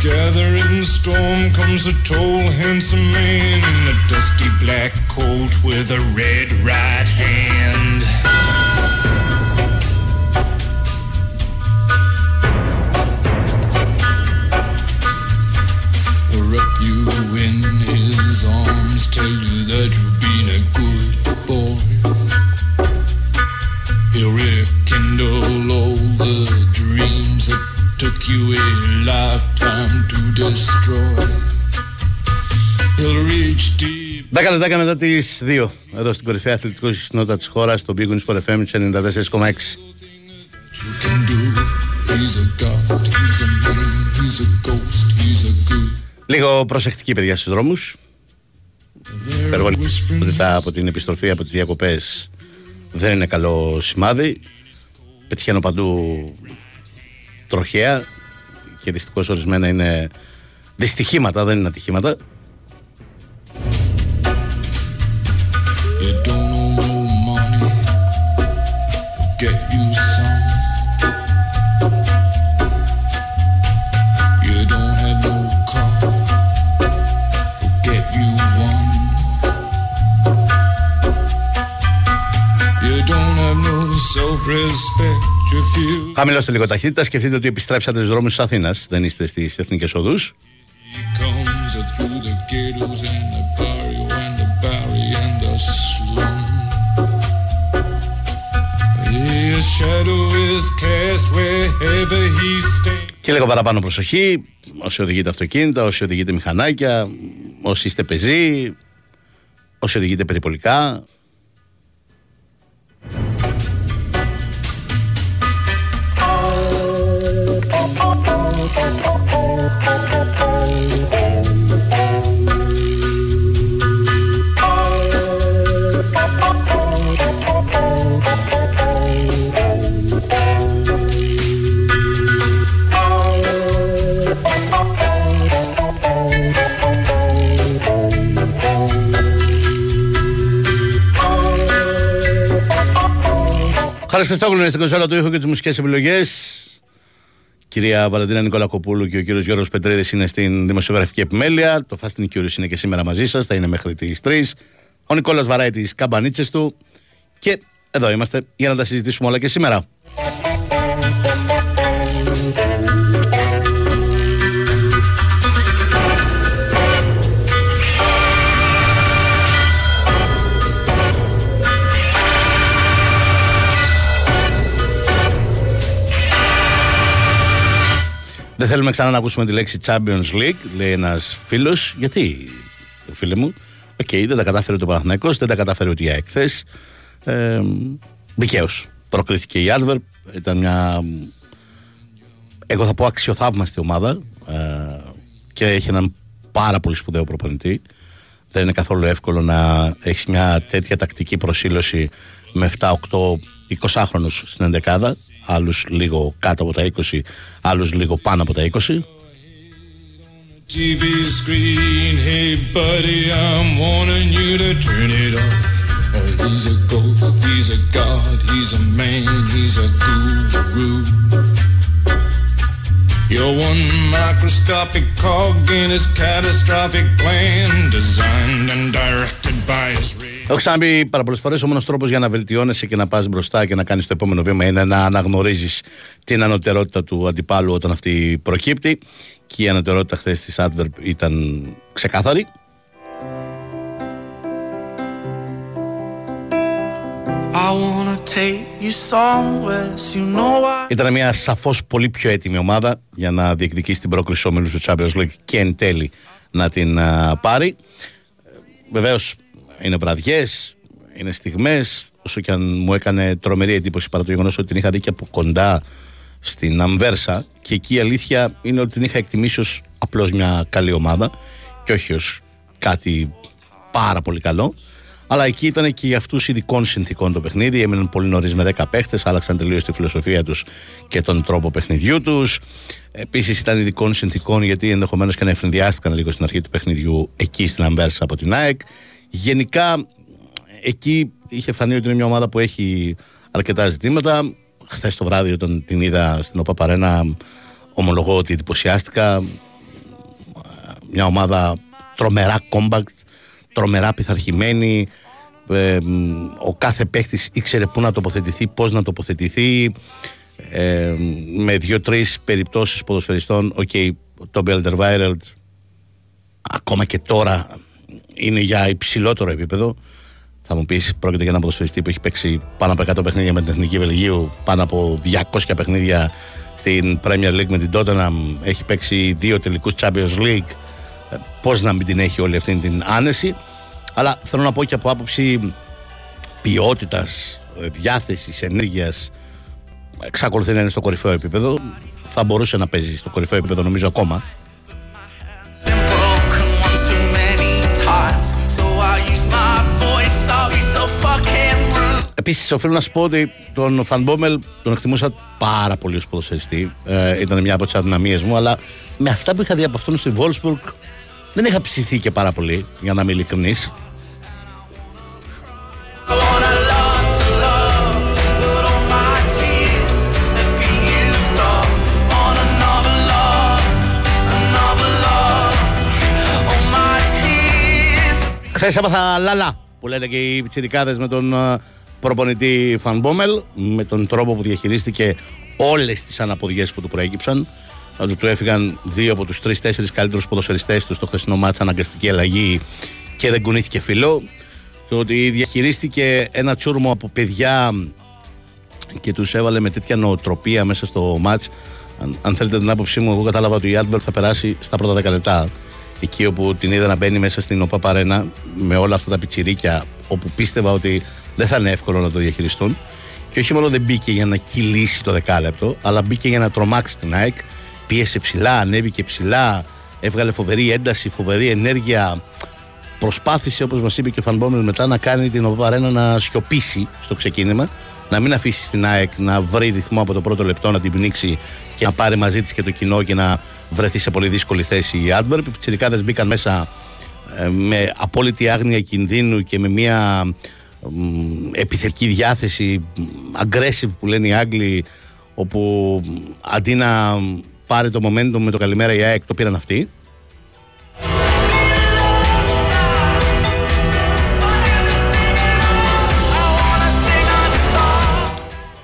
gathering storm comes a tall, handsome man in a dusty black coat with a red right hand. Wrap you in his arms, tell you that you've been a good boy. He'll rekindle all the dreams that took you a 10 λεπτά μετά τις 2 εδώ στην κορυφαία αθλητικού συχνότητα της χώρας, στο Big Wings for FM 94,6. you can do. He's a god, he's a man, he's a ghost, he's a good. Λίγο προσεκτική παιδιά στους δρόμους. Υπερβολικά από την επιστροφή από τις διακοπές δεν είναι καλό σημάδι. Πετυχαίνω παντού τροχέα και δυστυχώς ορισμένα είναι δυστυχήματα, δεν είναι ατυχήματα. You don't owe no money, get you some. You don't have no car, get you one. You don't have no self-respect, you feel. Χαμηλώστε λίγο ταχύτητα. Σκεφτείτε ότι επιστρέψατε στους δρόμους της Αθήνας. Δεν είστε στις εθνικές οδούς. He comes through the ghettos and the barrio and the barry and the slum. His shadow is cast wherever he stands. Και λίγο παραπάνω προσοχή. Όσοι οδηγείτε αυτοκίνητα, όσοι οδηγείτε μηχανάκια, όσοι είστε πεζοί, όσοι οδηγείτε περιπολικά. Χριστόγλου είναι στην κονσόλα του ήχου και τις μουσικές επιλογές. Κυρία Βαλαντίνα Νικολακοπούλου και ο κύριος Γιώργος Πετρίδης είναι στην δημοσιογραφική επιμέλεια. Το Fast and Curious είναι και σήμερα μαζί σας, θα είναι μέχρι τις 3. Ο Νικόλας βαράει τι καμπανίτσες του. Και εδώ είμαστε για να τα συζητήσουμε όλα και σήμερα. Δεν θέλουμε ξανά να ακούσουμε τη λέξη Champions League, λέει ένας φίλος. Γιατί, φίλε μου, οκ, δεν τα κατάφερε το Παναθηναϊκός, δεν τα κατάφερε ούτε η ΑΕΚ χθες. Ε, Δικαίως. Προκλήθηκε η Αντβέρπ. Ήταν μια. Εγώ θα πω αξιοθαύμαστη ομάδα ε, και έχει έναν πάρα πολύ σπουδαίο προπονητή. Δεν είναι καθόλου εύκολο να έχεις μια τέτοια τακτική προσήλωση με 7-8 20χρονου στην ενδεκάδα. Άλλου λίγο κάτω από τα 20, άλλου λίγο πάνω από τα 20. TV screen, hey buddy, I'm warning you to turn it off. Oh, he's a ghost, he's a god, he's a man, he's a guru. You're one microscopic cog in his catastrophic plan, designed and directed by his race. Έχω ξαναπεί πάρα πολλέ φορές: Ο μόνος τρόπος για να βελτιώνεσαι και να πας μπροστά και να κάνεις το επόμενο βήμα είναι να αναγνωρίζεις την ανωτερότητα του αντιπάλου όταν αυτή προκύπτει. Και η ανωτερότητα χθες της Adverb ήταν ξεκάθαρη. I wanna take you somewhere, so you know I Ήταν μια σαφώς πολύ πιο έτοιμη ομάδα για να διεκδικήσει την πρόκληση όμιλου του Champions League και εν τέλει να την α, πάρει. Βεβαίως είναι βραδιές, είναι στιγμές. Όσο και αν μου έκανε τρομερή εντύπωση παρά το γεγονός ότι την είχα δει και από κοντά στην Αμβέρσα και εκεί η αλήθεια είναι ότι την είχα εκτιμήσει ως απλώς μια καλή ομάδα και όχι ως κάτι πάρα πολύ καλό. Αλλά εκεί ήταν και για αυτούς ειδικών συνθήκων το παιχνίδι. Έμειναν πολύ νωρίς με 10 παίχτες, άλλαξαν τελείως τη φιλοσοφία τους και τον τρόπο παιχνιδιού τους. Επίσης ήταν ειδικών συνθήκων γιατί ενδεχομένως και να εφηνδιάστηκαν λίγο στην αρχή του παιχνιδιού εκεί στην Αμβέρσα από την ΑΕΚ. Γενικά εκεί είχε φανεί ότι είναι μια ομάδα που έχει αρκετά ζητήματα. Χθες το βράδυ, όταν την είδα στην ΟΠΑ Παρένα, ομολογώ ότι εντυπωσιάστηκα. μια ομάδα τρομερά compact, τρομερά πειθαρχημένη. Ε, ο κάθε παίχτης ήξερε πού να τοποθετηθεί, πώς να τοποθετηθεί. Ε, με δύο-τρεις περιπτώσεις ποδοσφαιριστών, OK, okay, το Belder ακόμα και τώρα είναι για υψηλότερο επίπεδο. Θα μου πεις, πρόκειται για ένα ποδοσφαιριστή που έχει παίξει πάνω από 100 παιχνίδια με την Εθνική Βελγίου, πάνω από 200 παιχνίδια στην Premier League με την Tottenham, έχει παίξει δύο τελικούς Champions League. Ε, Πώς να μην την έχει όλη αυτή την άνεση. Αλλά θέλω να πω και από άποψη ποιότητας, ε, διάθεσης, ενέργειας, εξακολουθεί να είναι στο κορυφαίο επίπεδο. Θα μπορούσε να παίζει στο κορυφαίο επίπεδο, νομίζω ακόμα. Επίσης, οφείλω να σου πω ότι τον Φανμπόμελ τον εκτιμούσα πάρα πολύ ως ποδοσφαιριστή. Ε, ήταν μια από τις αδυναμίες μου, αλλά με αυτά που είχα δει από αυτόν στη Βόλσμπουργκ δεν είχα ψηθεί και πάρα πολύ, για να είμαι ειλικρινής. Χθες έπαθα λαλά που λένε και οι πιτσιρικάδες με τον ε, προπονητή Φαν Μπόμελ με τον τρόπο που διαχειρίστηκε όλες τις αναποδιές που του προέκυψαν. Ότι του έφυγαν δύο από τους τρεις-τέσσερις καλύτερους ποδοσφαιριστές του στο χθεσινό μάτσα αναγκαστική αλλαγή και δεν κουνήθηκε φιλό το ότι διαχειρίστηκε ένα τσούρμο από παιδιά και τους έβαλε με τέτοια νοοτροπία μέσα στο μάτς αν, αν θέλετε την άποψή μου εγώ κατάλαβα ότι η Άντβερ θα περάσει στα πρώτα 10 λεπτά εκεί όπου την είδα να μπαίνει μέσα στην ΟΠΑ Παρένα με όλα αυτά τα πιτσιρίκια όπου πίστευα ότι δεν θα είναι εύκολο να το διαχειριστούν. Και όχι μόνο δεν μπήκε για να κυλήσει το δεκάλεπτο αλλά μπήκε για να τρομάξει την ΑΕΚ. Πίεσε ψηλά, ανέβηκε ψηλά έβγαλε φοβερή ένταση, φοβερή ενέργεια προσπάθησε όπως μας είπε και ο Φανμπόμιλ μετά να κάνει την ΟΠΑ Παρένα να σιωπήσει στο ξεκίνημα να μην αφήσει την ΑΕΚ να βρει ρυθμό από το πρώτο λεπτό να την πνίξει και να πάρει μαζί της και το κοινό και να βρεθεί σε πολύ δύσκολη θέση η Adverb. Οι πιτσιρικάδες μπήκαν μέσα ε, με απόλυτη άγνοια κινδύνου και με μια επιθετική διάθεση aggressive που λένε οι Άγγλοι όπου αντί να πάρει το momentum με το καλημέρα η ΑΕΚ το πήραν αυτοί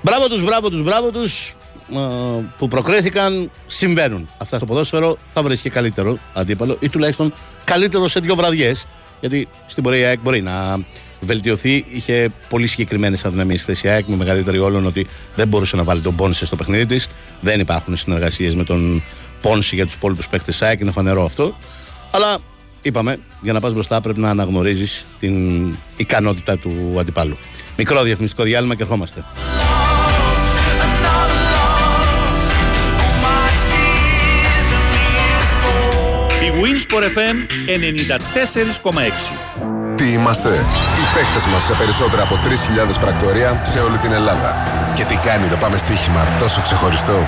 Μπράβο τους, μπράβο τους, μπράβο τους που προκρέθηκαν συμβαίνουν. Αυτά στο ποδόσφαιρο θα βρεις και καλύτερο αντίπαλο ή τουλάχιστον καλύτερο σε δύο βραδιές γιατί στην πορεία ΑΕΚ μπορεί να βελτιωθεί. Είχε πολύ συγκεκριμένες αδυναμίες στη θέση ΑΕΚ με μεγαλύτερη όλων ότι δεν μπορούσε να βάλει τον Πόνσε στο παιχνίδι της. Δεν υπάρχουν συνεργασίες με τον Πόνσε για τους υπόλοιπους παίκτες ΑΕΚ, είναι φανερό αυτό. Αλλά είπαμε, για να πας μπροστά πρέπει να αναγνωρίζεις την ικανότητα του αντιπάλου. Μικρό διαφημιστικό διάλειμμα και ερχόμαστε. Winsport FM 94,6 τι είμαστε, οι παίχτε μας σε περισσότερα από 3.000 πρακτορία σε όλη την Ελλάδα. Και τι κάνει το πάμε στοίχημα τόσο ξεχωριστό,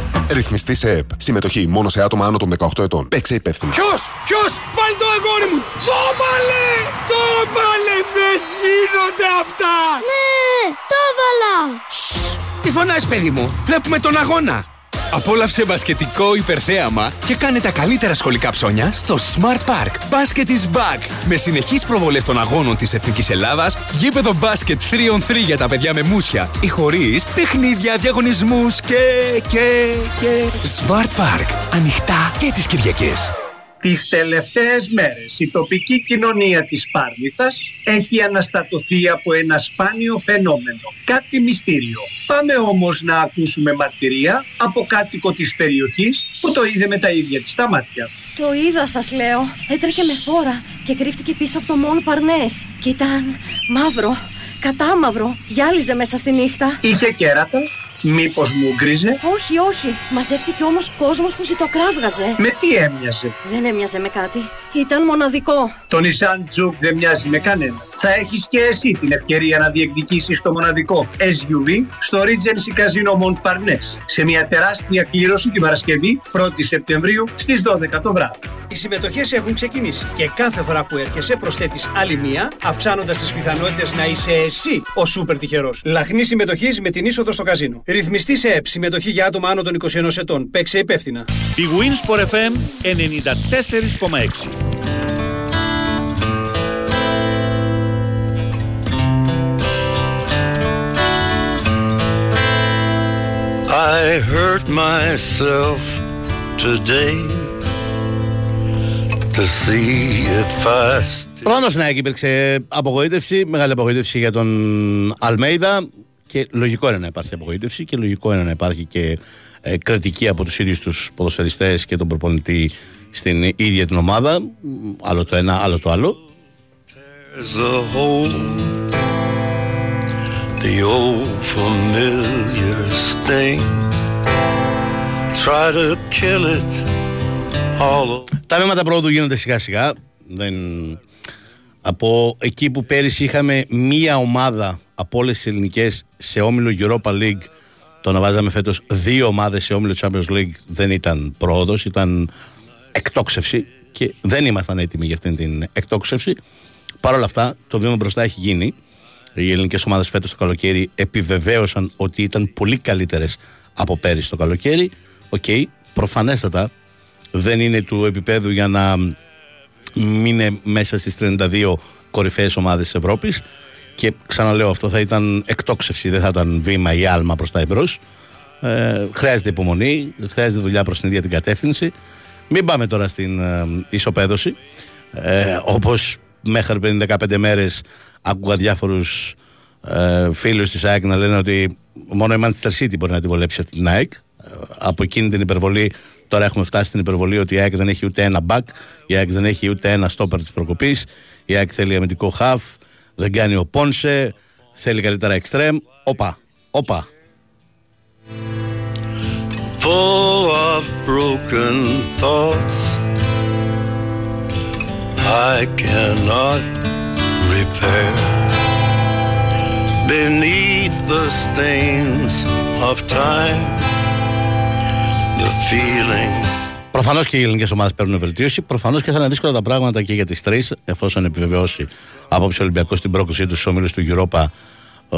Ρυθμιστή σε ΕΠ. Συμμετοχή μόνο σε άτομα άνω των 18 ετών. Παίξε υπεύθυνο. Ποιος! Ποιος! Βάλει το αγόρι μου! Το βάλε! Το βάλε! Δεν γίνονται αυτά! Ναι! Το βάλα! Τι φωνάζει, παιδί μου! Βλέπουμε τον αγώνα! Απόλαυσε μπασκετικό υπερθέαμα και κάνε τα καλύτερα σχολικά ψώνια στο Smart Park. Basket is back! Με συνεχείς προβολές των αγώνων της Εθνικής Ελλάδας, γήπεδο μπάσκετ 3 on 3 για τα παιδιά με μουσια ή χωρίς, παιχνίδια, διαγωνισμούς και... και... και... Smart Park. Ανοιχτά και τις Κυριακές. Τις τελευταίες μέρες η τοπική κοινωνία της Πάρνηθας έχει αναστατωθεί από ένα σπάνιο φαινόμενο, κάτι μυστήριο. Πάμε όμως να ακούσουμε μαρτυρία από κάτοικο της περιοχής που το είδε με τα ίδια της τα μάτια. Το είδα σας λέω. Έτρεχε με φόρα και κρύφτηκε πίσω από το μόνο Παρνές. Και ήταν μαύρο, κατάμαυρο, γυάλιζε μέσα στη νύχτα. Είχε κέρατα, Μήπως μου γκρίζε; Όχι, όχι. Μαζεύτηκε όμως κόσμος που ζητοκράβγαζε. Με τι έμοιαζε; Δεν έμοιαζε με κάτι. Ήταν μοναδικό. Το Nissan Juke δεν μοιάζει με κανένα. Θα έχεις και εσύ την ευκαιρία να διεκδικήσεις το μοναδικό SUV στο Regency Casino Montparnasse σε μια τεράστια κλήρωση την Παρασκευή 1η Σεπτεμβρίου στις 12 το βράδυ. Οι συμμετοχές έχουν ξεκινήσει και κάθε φορά που έρχεσαι προσθέτεις άλλη μία, αυξάνοντας τις πιθανότητες να είσαι εσύ ο σούπερ τυχερός. Λαχνή συμμετοχής με την είσοδο στο καζίνο. Ρυθμιστή σε ΕΠ, συμμετοχή για άτομα άνω των 21 ετών. Παίξε υπεύθυνα. Η Winsport FM 94,6. I hurt myself today to see if I still Προφανώ να υπήρξε απογοήτευση, μεγάλη απογοήτευση για τον Αλμέιδα και λογικό είναι να υπάρχει απογοήτευση και λογικό είναι να υπάρχει και ε, κριτική από τους ίδιους τους ποδοσφαιριστές και τον προπονητή στην ίδια την ομάδα. Άλλο το ένα, άλλο το άλλο. There's a hole, the old familiar sting. Try to kill it all. Τα βήματα πρόοδου γίνονται σιγά σιγά. Δεν... Από εκεί που πέρυσι είχαμε μία ομάδα από όλες τις ελληνικές σε όμιλο Europa League, το να βάζαμε φέτος δύο ομάδες σε όμιλο Champions League δεν ήταν πρόοδος, ήταν εκτόξευση και δεν ήμασταν έτοιμοι για αυτήν την εκτόξευση. Παρ' όλα αυτά, το βήμα μπροστά έχει γίνει. Οι ελληνικές ομάδες φέτος το καλοκαίρι επιβεβαίωσαν ότι ήταν πολύ καλύτερες από πέρυσι το καλοκαίρι. Οκ, προφανέστατα δεν είναι του επίπεδου για να μην είναι μέσα στις 32 κορυφαίες ομάδες της Ευρώπης και ξαναλέω αυτό θα ήταν εκτόξευση, δεν θα ήταν βήμα ή άλμα προς τα εμπρός. Ε, χρειάζεται υπομονή, χρειάζεται δουλειά προς την ίδια την κατεύθυνση. Μην πάμε τώρα στην ε, ισοπαίδωση. Ε, όπως μέχρι πριν 15 μέρες άκουγα διάφορους ε, φίλους της ΑΕΚ να λένε ότι μόνο η Manchester City μπορεί να τη βολέψει αυτή την ΑΕΚ. Ε, από εκείνη την υπερβολή Τώρα έχουμε φτάσει στην υπερβολή ότι η ΑΕΚ δεν έχει ούτε ένα back, η ΑΕΚ δεν έχει ούτε ένα στόπερ της προκοπής, η ΑΕΚ θέλει αμυντικό χαφ, δεν κάνει ο Πόνσε, θέλει καλύτερα εξτρέμ. Όπα, όπα. Full of broken thoughts. I cannot repair. Beneath the stains of time, the feelings Προφανώς και οι ελληνικές ομάδες παίρνουν βελτίωση. Προφανώς και θα είναι δύσκολα τα πράγματα και για τις τρεις, εφόσον επιβεβαιώσει απόψε ο Ολυμπιακός την πρόκλησή του στους ομίλους του Europa. Ε,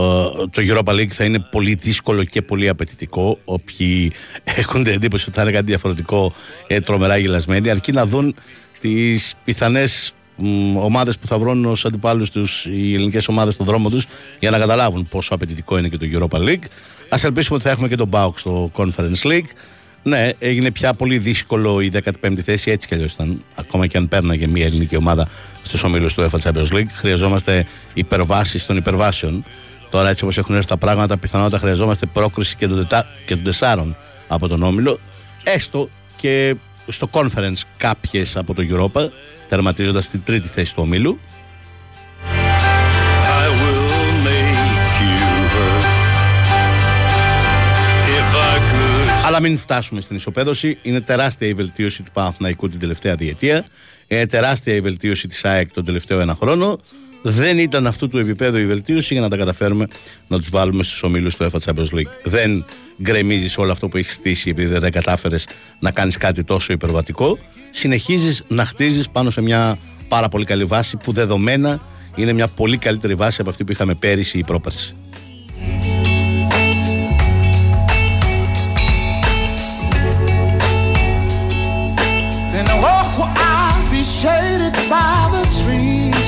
το Europa League θα είναι πολύ δύσκολο και πολύ απαιτητικό. Όποιοι έχουν την εντύπωση ότι θα είναι κάτι διαφορετικό, ε, τρομερά γελασμένοι, αρκεί να δουν τις πιθανές ομάδες που θα βρουν ως αντιπάλους τους οι ελληνικές ομάδες στον δρόμο τους για να καταλάβουν πόσο απαιτητικό είναι και το Europa League. Α ελπίσουμε ότι θα έχουμε και τον Μπάουκ στο Conference League. Ναι, έγινε πια πολύ δύσκολο η 15η θέση, έτσι κι αλλιώς ήταν. Ακόμα και αν παίρναγε μια ελληνική ομάδα στους ομίλους του UEFA Champions League, χρειαζόμαστε υπερβάσεις των υπερβάσεων. Τώρα, έτσι όπως έχουν έρθει τα πράγματα, πιθανότατα χρειαζόμαστε πρόκριση και των, τετά, και των τεσσάρων από τον όμιλο. Έστω και στο conference κάποιες από το Europa, τερματίζοντας την τρίτη θέση του ομίλου. I will make you hurt. If I could Αλλά μην φτάσουμε στην ισοπαίδωση. Είναι τεράστια η βελτίωση του Παναθηναϊκού την τελευταία διετία. Είναι τεράστια η βελτίωση της ΑΕΚ τον τελευταίο ένα χρόνο. Δεν ήταν αυτού του επίπεδου η βελτίωση για να τα καταφέρουμε να τους βάλουμε στους ομίλους του UEFA Champions League. Δεν γκρεμίζεις όλο αυτό που έχεις στήσει επειδή δεν κατάφερες να κάνεις κάτι τόσο υπερβατικό. Συνεχίζεις να χτίζεις πάνω σε μια πάρα πολύ καλή βάση που δεδομένα είναι μια πολύ καλύτερη βάση από αυτή που είχαμε πέρυσι ή πρόπερσι. Then I walk where I'll be shaded by the trees,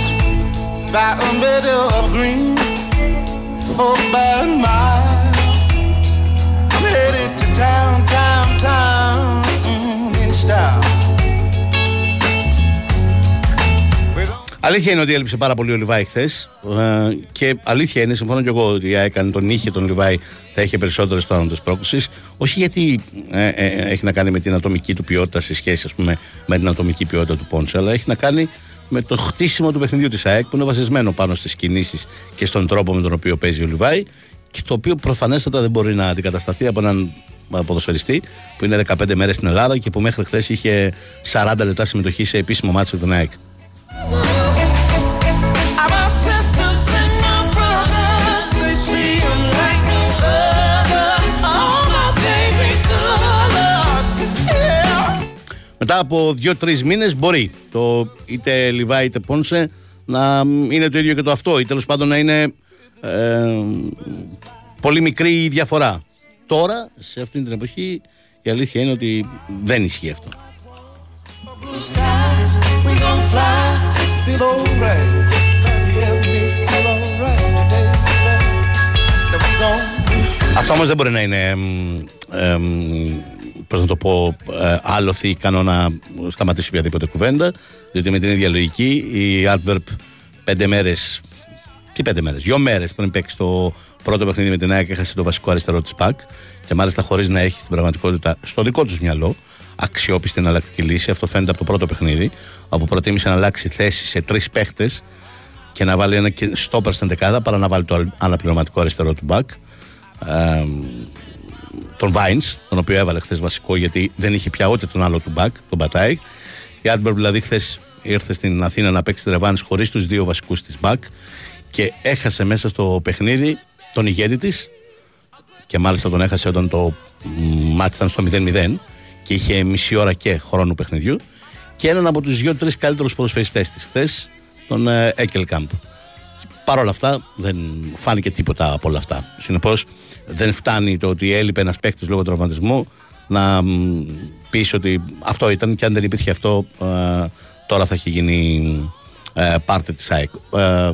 by a meadow of green, for by mile. Αλήθεια είναι ότι έλειψε πάρα πολύ ο Λιβάη χθες. και αλήθεια είναι, συμφωνώ και εγώ ότι έκανε τον είχε τον Λιβάη θα είχε περισσότερες θάνοντε πρόκλησης. Όχι γιατί ε, ε, έχει να κάνει με την ατομική του ποιότητα σε σχέση ας πούμε, με την ατομική ποιότητα του Πόντσε, αλλά έχει να κάνει με το χτίσιμο του παιχνιδιού της ΑΕΚ που είναι βασισμένο πάνω στις κινήσεις και στον τρόπο με τον οποίο παίζει ο Λιβάη και το οποίο προφανέστατα δεν μπορεί να αντικατασταθεί από έναν ποδοσφαιριστή που είναι 15 μέρες στην Ελλάδα και που μέχρι χθες είχε 40 λεπτά συμμετοχή σε επίσημο μάτσο με τον ΑΕΚ. Μετά από δύο-τρεις μήνες μπορεί το είτε Λιβά είτε Πόνσε να είναι το ίδιο και το αυτό ή τέλος πάντων να είναι ε, πολύ μικρή η διαφορά. Τώρα, σε αυτή την εποχή, η αλήθεια είναι ότι δεν ισχύει αυτό. Αυτό όμως δεν μπορεί να είναι ε, πώς να το πω, ε, άλοθη ικανό να σταματήσει οποιαδήποτε κουβέντα, διότι με την ίδια λογική η Adverb πέντε μέρες, τι πέντε μέρες, δυο μέρες πριν παίξει το πρώτο παιχνίδι με την ΑΕΚ έχασε το βασικό αριστερό της ΠΑΚ και μάλιστα χωρίς να έχει στην πραγματικότητα στο δικό τους μυαλό αξιόπιστη εναλλακτική λύση. Αυτό φαίνεται από το πρώτο παιχνίδι, όπου προτίμησε να αλλάξει θέση σε τρεις παίχτες και να βάλει ένα στόπερ στην δεκάδα παρά να βάλει το αναπληρωματικό αριστερό του μπακ. Ε, τον Βάιν, τον οποίο έβαλε χθες βασικό γιατί δεν είχε πια ούτε τον άλλο του μπακ, τον Μπατάι. Η Άντμπερ δηλαδή χθες ήρθε στην Αθήνα να παίξει τη Ρεβάνη χωρίς τους δύο βασικούς της μπακ και έχασε μέσα στο παιχνίδι τον ηγέτη της και μάλιστα τον έχασε όταν το μάτι ήταν στο 0-0 και είχε μισή ώρα και χρόνου παιχνιδιού και έναν από τους δύο-τρεις καλύτερους ποδοσφαιριστέ της χθες, τον Έκελκαμπ. Παρ' όλα αυτά δεν φάνηκε τίποτα από όλα αυτά. Συνεπώς δεν φτάνει το ότι έλειπε ένας παίκτης λόγω τραυματισμού να πεις ότι αυτό ήταν και αν δεν υπήρχε αυτό ε, τώρα θα έχει γίνει ε, πάρτε της ΑΕΚ. Ε,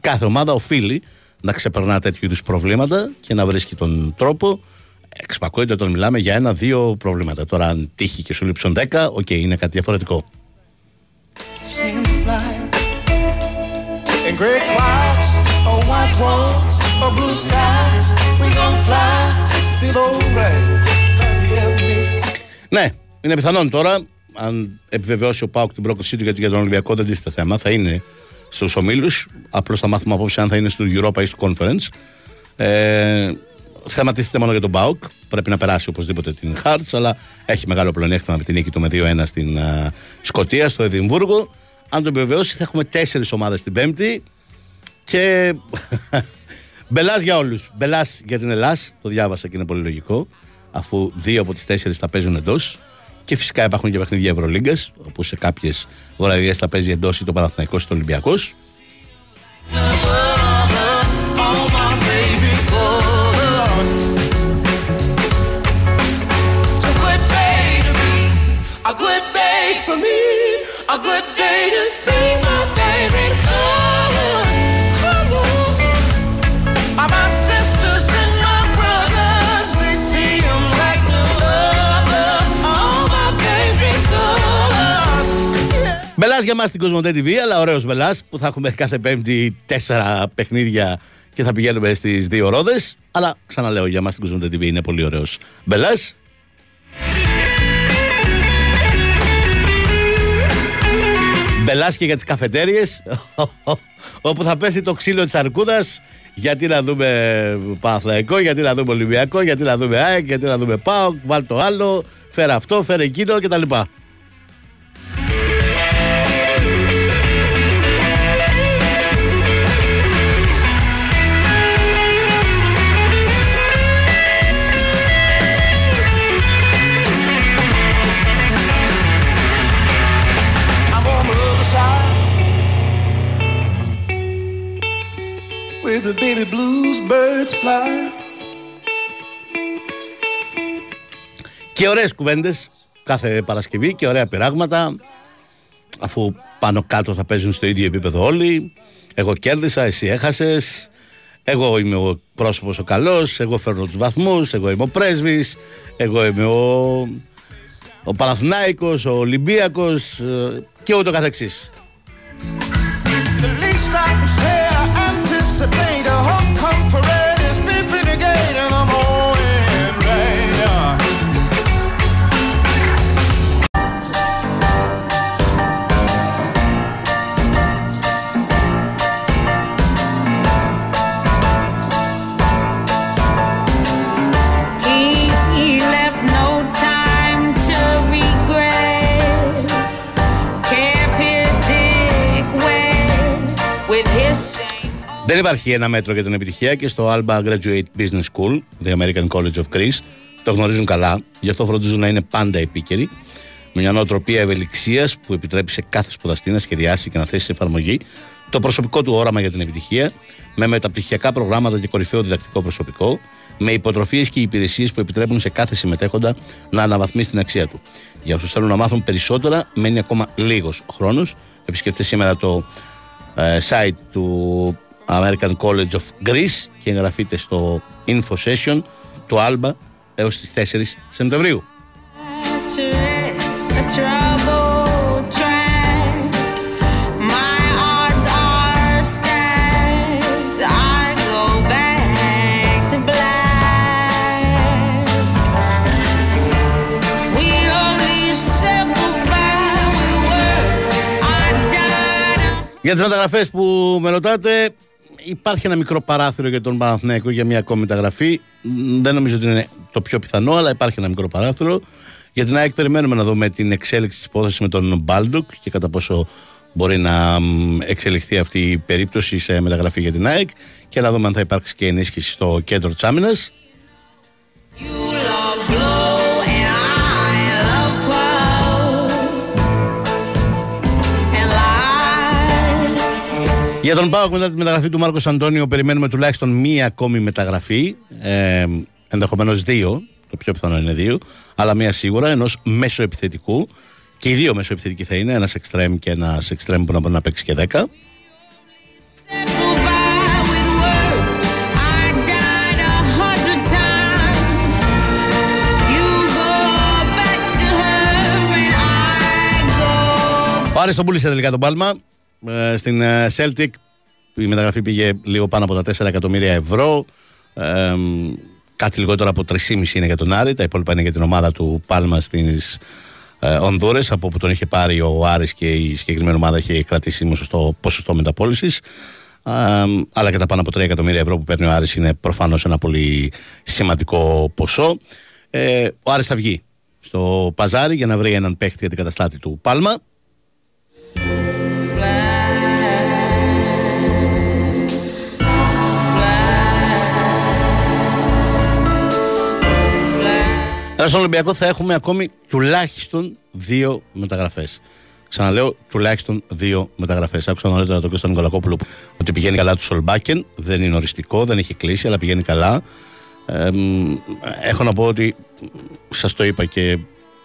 κάθε ομάδα οφείλει να ξεπερνά τέτοιου είδους προβλήματα και να βρίσκει τον τρόπο. Εξυπακούεται όταν μιλάμε για ένα-δύο προβλήματα. Τώρα, αν τύχει και σου λείψουν 10, οκ, είναι κάτι διαφορετικό. Ναι, είναι πιθανόν τώρα, αν επιβεβαιώσει ο Πάουκ την πρόκλησή του γιατί για τον Ολυμπιακό δεν τίθεται θέμα, θα είναι στους ομίλους. Απλώς θα μάθουμε απόψε αν θα είναι στο Europa ή στο Conference. Ε, θέμα τίθεται μόνο για τον Πάουκ. Πρέπει να περάσει οπωσδήποτε την Χάρτς, αλλά έχει μεγάλο πλεονέκτημα με την νίκη του με 2-1 στην uh, Σκωτία, στο Εδιμβούργο. Αν το επιβεβαιώσει, θα έχουμε τέσσερις ομάδες την Πέμπτη. Και μπελάς για όλους. Μπελάς για την Ελλάδα, το διάβασα και είναι πολύ λογικό. Αφού δύο από τις τέσσερις θα παίζουν εντός. Και φυσικά υπάρχουν και παιχνίδια Ευρωλίγκας, όπου σε κάποιες βραδιές θα παίζει εντός ή το Παναθηναϊκός ή το Ολυμπιακός. Μπελάς για μας στην Cosmote TV, αλλά ωραίος Μπελάς που θα έχουμε κάθε πέμπτη τέσσερα παιχνίδια και θα πηγαίνουμε στις δύο ρόδες. Αλλά ξαναλέω για μας στην Cosmote TV είναι πολύ ωραίος Μπελάς. Μπελάς και για τις καφετέριες όπου θα πέσει το ξύλο της αρκούδας γιατί να δούμε Παναθηναϊκό, γιατί να δούμε Ολυμπιακό, γιατί να δούμε ΑΕΚ, γιατί να δούμε ΠΑΟΚ, βάλ το άλλο, φέρε αυτό, φέρε εκείνο κτλ. Where the baby blues birds fly. Και ωραίες κουβέντες κάθε Παρασκευή και ωραία πειράγματα αφού πάνω κάτω θα παίζουν στο ίδιο επίπεδο όλοι. Εγώ κέρδισα, εσύ έχασες. Εγώ είμαι ο πρόσωπος ο καλός, εγώ φέρνω τους βαθμούς, εγώ είμαι ο πρέσβης, εγώ είμαι ο, ο Παναθηνάικος, ο Ολυμπίακος ε, και ούτω καθεξής. a thing. Δεν υπάρχει ένα μέτρο για την επιτυχία και στο Alba Graduate Business School, the American College of Greece, το γνωρίζουν καλά, γι' αυτό φροντίζουν να είναι πάντα επίκαιροι, με μια νοοτροπία ευελιξίας που επιτρέπει σε κάθε σπουδαστή να σχεδιάσει και να θέσει σε εφαρμογή το προσωπικό του όραμα για την επιτυχία, με μεταπτυχιακά προγράμματα και κορυφαίο διδακτικό προσωπικό, με υποτροφίες και υπηρεσίες που επιτρέπουν σε κάθε συμμετέχοντα να αναβαθμίσει την αξία του. Για όσους θέλουν να μάθουν περισσότερα, μένει ακόμα λίγος χρόνος. Επισκεφτείτε σήμερα το ε, site του American College of Greece και εγγραφείτε στο Info Session του Alba έως τις 4 Σεπτεμβρίου. Για τις μεταγραφές που με ρωτάτε, υπάρχει ένα μικρό παράθυρο για τον Παναθηναϊκό για μια ακόμη μεταγραφή. Δεν νομίζω ότι είναι το πιο πιθανό, αλλά υπάρχει ένα μικρό παράθυρο. Για την ΑΕΚ περιμένουμε να δούμε την εξέλιξη της υπόθεσης με τον Μπάλντοκ και κατά πόσο μπορεί να εξελιχθεί αυτή η περίπτωση σε μεταγραφή για την ΑΕΚ και να δούμε αν θα υπάρξει και ενίσχυση στο κέντρο της άμυνας. Για τον Πάοκ μετά τη μεταγραφή του Μάρκος Αντώνιο περιμένουμε τουλάχιστον μία ακόμη μεταγραφή. Ε, Ενδεχομένως δύο. Το πιο πιθανό είναι δύο. Αλλά μία σίγουρα ενός μέσο επιθετικού. Και οι δύο μέσο επιθετικοί θα είναι. Ένας εξτρέμ και ένας εξτρέμ που να μπορεί να παίξει και δέκα. Ο Άρης τον πούλησε τελικά τον Πάλμα. Ε, στην ε, Celtic η μεταγραφή πήγε λίγο πάνω από τα 4 εκατομμύρια ευρώ. Ε, κάτι λιγότερο από 3,5 είναι για τον Άρη. Τα υπόλοιπα είναι για την ομάδα του Πάλμα στις ε, Ονδούρες, από όπου τον είχε πάρει ο Άρης και η συγκεκριμένη ομάδα είχε κρατήσει στο ποσοστό μεταπόλησης. Ε, αλλά και τα πάνω από 3 εκατομμύρια ευρώ που παίρνει ο Άρης είναι προφανώς ένα πολύ σημαντικό ποσό. Ε, ο Άρης θα βγει στο παζάρι για να βρει έναν παίχτη για την καταστάτη του Πάλμα. Στον Ολυμπιακό θα έχουμε ακόμη τουλάχιστον δύο μεταγραφές. Ξαναλέω, τουλάχιστον δύο μεταγραφές. Άκουσα νωρίτερα τον Κώστα Νικολακόπουλο ότι πηγαίνει καλά του Σολμπάκεν. Δεν είναι οριστικό, δεν έχει κλείσει, αλλά πηγαίνει καλά. Ε, έχω να πω ότι σας το είπα και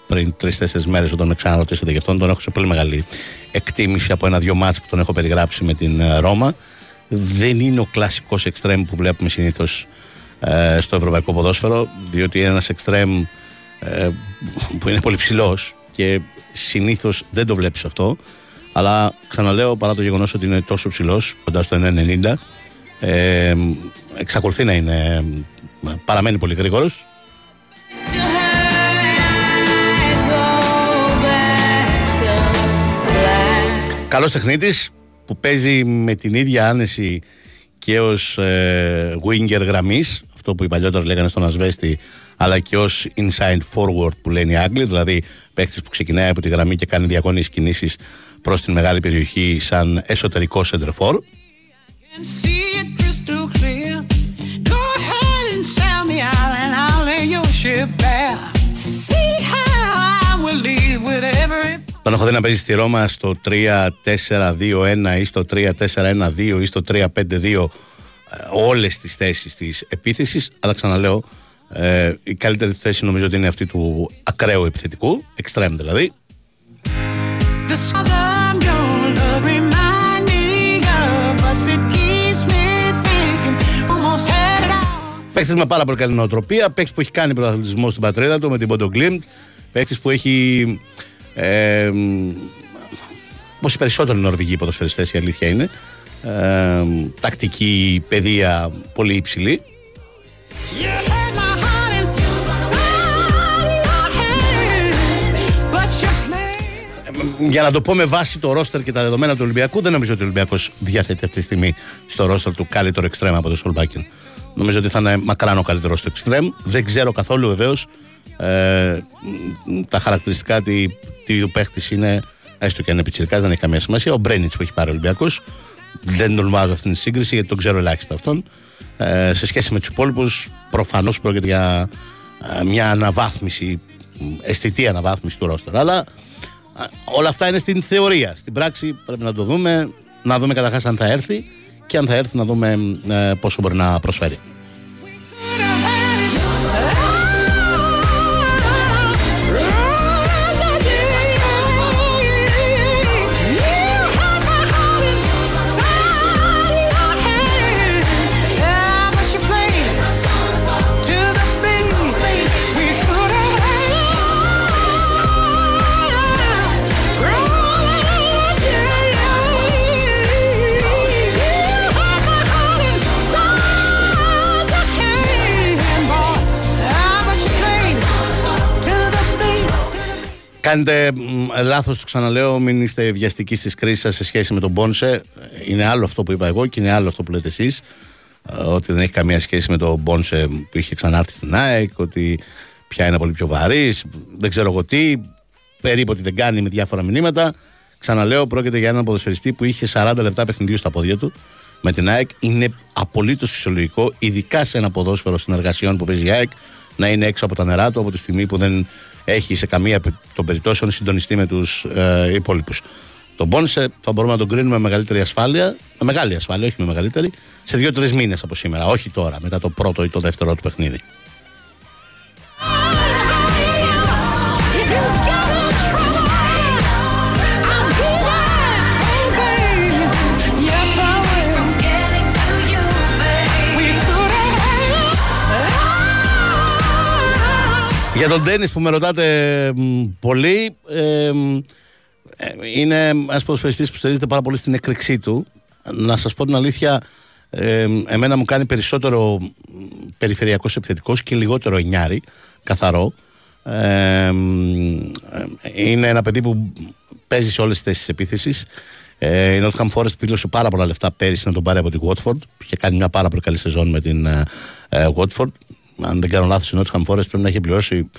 πριν τρει-τέσσερι μέρες όταν με ξαναρωτήσατε γι' αυτόν, τον έχω σε πολύ μεγάλη εκτίμηση από ένα-δυο μάτς που τον έχω περιγράψει με την ε, Ρώμα. Δεν είναι ο κλασικός εξτρέμ που βλέπουμε συνήθως ε, στο ευρωπαϊκό ποδόσφαιρο, διότι είναι ένας εξτρέμ ε, που είναι πολύ ψηλός και συνήθως δεν το βλέπεις αυτό. Αλλά ξαναλέω, παρά το γεγονός ότι είναι τόσο ψηλός, κοντά στο 1,90, ε, εξακολουθεί να είναι. παραμένει πολύ γρήγορος. Καλός τεχνίτης που παίζει με την ίδια άνεση και ως ε, winger γραμμής αυτό που οι παλιότεροι λέγανε στον Ασβέστη αλλά και ως inside forward που λένε οι Άγγλοι, δηλαδή παίχτη που ξεκινάει από τη γραμμή και κάνει διαγώνιε κινήσεις προς την μεγάλη περιοχή σαν εσωτερικό σεντρεφόρ. Τον έχω δει να παίζει στη Ρώμα στο 3-4-2-1 ή στο 3-4-1-2 ή στο 3-5-2 ε, όλες τις θέσεις της επίθεσης. Αλλά ξαναλέω ε, η καλύτερη θέση νομίζω ότι είναι αυτή του ακραίου επιθετικού, extreme δηλαδή. Παίχτης με πάρα πολύ καλή νοοτροπία, παίχτης που έχει κάνει πρωταθλητισμό στην πατρίδα του με την Ποντογκλίμπ, παίχτης που έχει. Ε, Όπω οι περισσότεροι Νορβηγοί ποδοσφαιριστές η αλήθεια είναι. Ε, τακτική παιδεία πολύ υψηλή. Για να το πω με βάση το ρόστερ και τα δεδομένα του Ολυμπιακού, δεν νομίζω ότι ο Ολυμπιακός διαθέτει αυτή τη στιγμή στο ρόστερ του καλύτερο εξτρέμ από το Σολμπάκιν. Νομίζω ότι θα είναι μακράν ο καλύτερος του εξτρέμ. Δεν ξέρω καθόλου βεβαίως ε, τα χαρακτηριστικά τι, τι παίχτης είναι, έστω και αν είναι πιτσυρικά, δεν έχει καμία σημασία. Ο Μπρένιτς που έχει πάρει ο Ολυμπιακός δεν τον βάζω αυτήν τη σύγκριση γιατί τον ξέρω ελάχιστα αυτόν. Ε, σε σχέση με τους υπόλοιπους, προφανώς πρόκειται για ε, μια αναβάθμιση, αισθητή αναβάθμιση του ρόστερ. Αλλά ε, όλα αυτά είναι στην θεωρία. Στην πράξη πρέπει να το δούμε, να δούμε καταρχάς αν θα έρθει και αν θα έρθει να δούμε ε, πόσο μπορεί να προσφέρει. Κάνετε λάθος, το ξαναλέω, μην είστε βιαστικοί στις κρίσεις σας σε σχέση με τον Μπόνσε. Είναι άλλο αυτό που είπα εγώ και είναι άλλο αυτό που λέτε εσείς. Ότι δεν έχει καμία σχέση με τον Μπόνσε που είχε ξανάρθει στην ΑΕΚ, ότι πια είναι πολύ πιο βαρύς. Δεν ξέρω εγώ τι. Περίπου ότι δεν κάνει με διάφορα μηνύματα. Ξαναλέω, πρόκειται για έναν ποδοσφαιριστή που είχε 40 λεπτά παιχνιδιού στα πόδια του με την ΑΕΚ. Είναι απολύτως φυσιολογικό, ειδικά σε ένα ποδόσφαιρο συνεργασιών που παίζει η ΑΕΚ, να είναι έξω από τα νερά του από τη στιγμή που δεν έχει σε καμία των περιπτώσεων συντονιστεί με τους ε, υπόλοιπους. Τον Μπόνσε θα μπορούμε να τον κρίνουμε με μεγαλύτερη ασφάλεια, με μεγάλη ασφάλεια, όχι με μεγαλύτερη, σε δύο-τρεις μήνες από σήμερα. Όχι τώρα, μετά το πρώτο ή το δεύτερο του παιχνίδι. Για τον τέννις που με ρωτάτε πολύ, ε, είναι ένας ποδοσφαιριστής που στηρίζεται πάρα πολύ στην έκρηξή του. Να σας πω την αλήθεια, ε, εμένα μου κάνει περισσότερο περιφερειακός επιθετικός και λιγότερο εννιάρι, καθαρό. Ε, είναι ένα παιδί που παίζει σε όλες τις θέσεις επίθεσης. Ε, η Nottingham Forest πλήρωσε πάρα πολλά λεφτά πέρυσι να τον πάρει από την Watford. Είχε κάνει μια πάρα πολύ καλή σεζόν με την ε, Watford αν δεν κάνω λάθος, η Nottingham Forest πρέπει να έχει πληρώσει